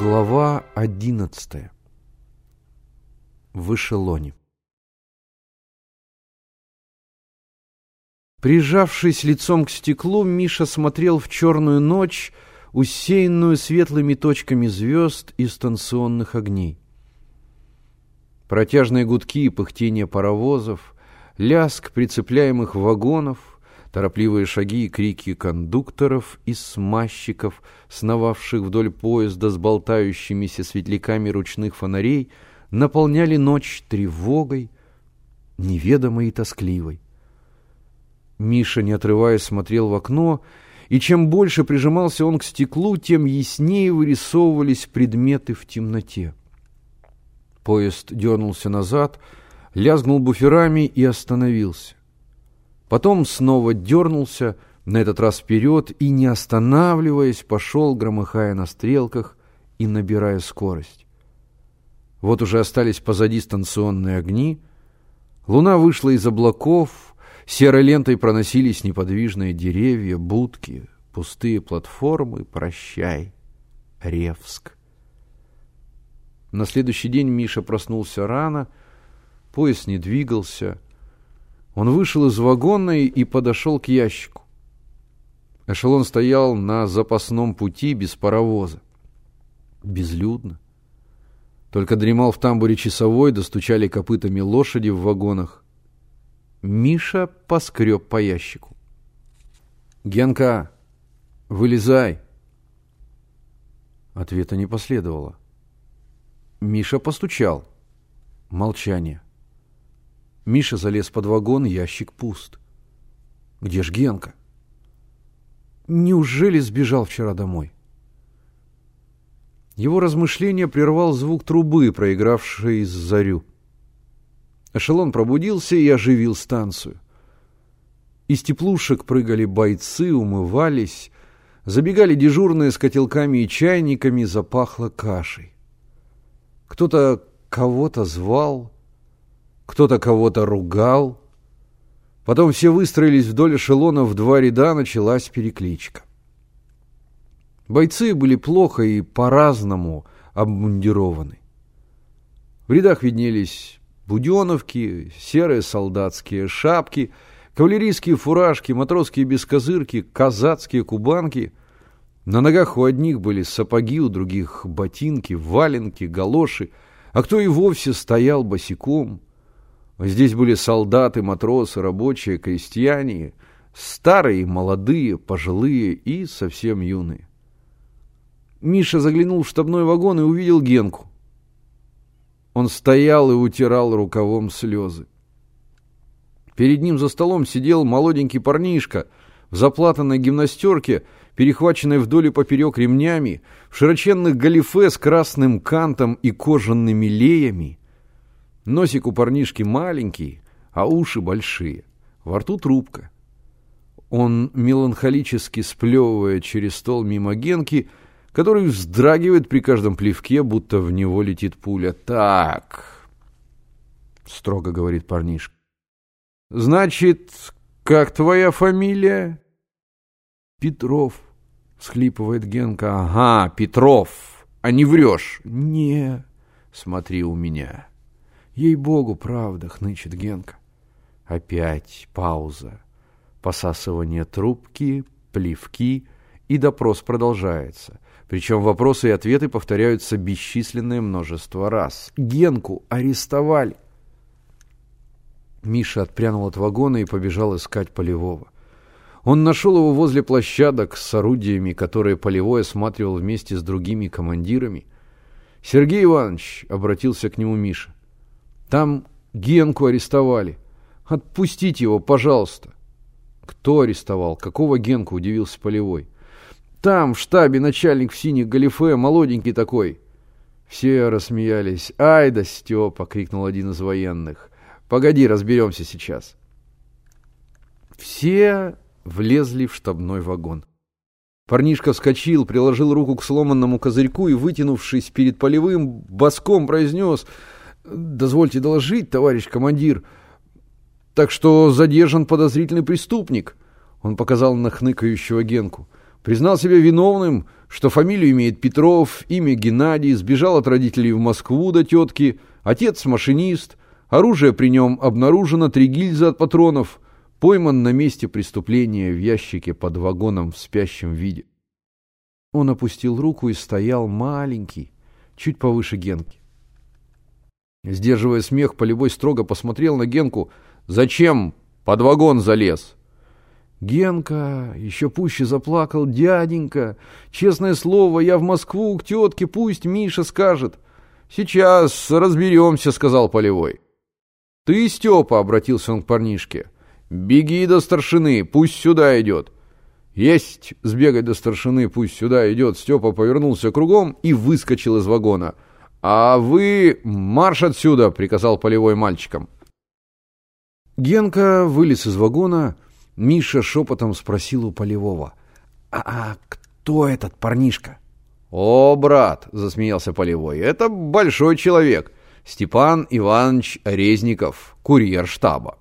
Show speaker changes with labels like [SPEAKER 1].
[SPEAKER 1] Глава одиннадцатая. В эшелоне. Прижавшись лицом к стеклу, Миша смотрел в черную ночь, усеянную светлыми точками звезд и станционных огней. Протяжные гудки и пыхтение паровозов, ляск прицепляемых вагонов, торопливые шаги и крики кондукторов и смазчиков, сновавших вдоль поезда с болтающимися светляками ручных фонарей, наполняли ночь тревогой, неведомой и тоскливой. Миша, не отрываясь, смотрел в окно, и чем больше прижимался он к стеклу, тем яснее вырисовывались предметы в темноте. Поезд дернулся назад, лязгнул буферами и остановился. Потом снова дернулся, на этот раз вперед, и, не останавливаясь, пошел, громыхая на стрелках и набирая скорость. Вот уже остались позади станционные огни, луна вышла из облаков, серой лентой проносились неподвижные деревья, будки, пустые платформы, прощай, Ревск. На следующий день Миша проснулся рано, поезд не двигался, он вышел из вагона и подошел к ящику. Эшелон стоял на запасном пути без паровоза. Безлюдно. Только дремал в тамбуре часовой, достучали копытами лошади в вагонах. Миша поскреб по ящику. «Генка, вылезай!» Ответа не последовало. Миша постучал. Молчание. Миша залез под вагон, ящик пуст. Где ж Генка? Неужели сбежал вчера домой? Его размышление прервал звук трубы, проигравшей зарю. Эшелон пробудился и оживил станцию. Из теплушек прыгали бойцы, умывались, забегали дежурные с котелками и чайниками, запахло кашей. Кто-то кого-то звал, кто-то кого-то ругал. Потом все выстроились вдоль эшелона в два ряда, началась перекличка. Бойцы были плохо и по-разному обмундированы. В рядах виднелись буденовки, серые солдатские шапки, кавалерийские фуражки, матросские бескозырки, казацкие кубанки. На ногах у одних были сапоги, у других ботинки, валенки, галоши, а кто и вовсе стоял босиком – Здесь были солдаты, матросы, рабочие, крестьяне, старые, молодые, пожилые и совсем юные. Миша заглянул в штабной вагон и увидел Генку. Он стоял и утирал рукавом слезы. Перед ним за столом сидел молоденький парнишка в заплатанной гимнастерке, перехваченной вдоль и поперек ремнями, в широченных галифе с красным кантом и кожаными леями, Носик у парнишки маленький, а уши большие. Во рту трубка. Он меланхолически сплевывает через стол мимо Генки, который вздрагивает при каждом плевке, будто в него летит пуля. «Так», — строго говорит парнишка. «Значит, как твоя фамилия?» «Петров», — схлипывает Генка. «Ага, Петров, а не врешь?» «Не, смотри у меня». Ей-богу, правда, хнычет Генка. Опять пауза. Посасывание трубки, плевки, и допрос продолжается. Причем вопросы и ответы повторяются бесчисленное множество раз. Генку арестовали. Миша отпрянул от вагона и побежал искать Полевого. Он нашел его возле площадок с орудиями, которые Полевой осматривал вместе с другими командирами. «Сергей Иванович», — обратился к нему Миша, там Генку арестовали. Отпустите его, пожалуйста. Кто арестовал? Какого Генку? Удивился Полевой. Там, в штабе, начальник в синих галифе, молоденький такой. Все рассмеялись. «Ай да Степа!» — крикнул один из военных. «Погоди, разберемся сейчас». Все влезли в штабной вагон. Парнишка вскочил, приложил руку к сломанному козырьку и, вытянувшись перед полевым, боском произнес Дозвольте доложить, товарищ командир. Так что задержан подозрительный преступник. Он показал на хныкающего Генку. Признал себя виновным, что фамилию имеет Петров, имя Геннадий, сбежал от родителей в Москву до тетки, отец машинист, оружие при нем обнаружено, три гильзы от патронов, пойман на месте преступления в ящике под вагоном в спящем виде. Он опустил руку и стоял маленький, чуть повыше Генки. Сдерживая смех, Полевой строго посмотрел на Генку. «Зачем под вагон залез?» Генка еще пуще заплакал. «Дяденька, честное слово, я в Москву к тетке, пусть Миша скажет». «Сейчас разберемся», — сказал Полевой. «Ты, Степа», — обратился он к парнишке, — «беги до старшины, пусть сюда идет». «Есть сбегать до старшины, пусть сюда идет». Степа повернулся кругом и выскочил из вагона. «А вы марш отсюда!» — приказал полевой мальчикам. Генка вылез из вагона. Миша шепотом спросил у полевого. «А, «А кто этот парнишка?» «О, брат!» — засмеялся полевой. «Это большой человек. Степан Иванович Резников, курьер штаба».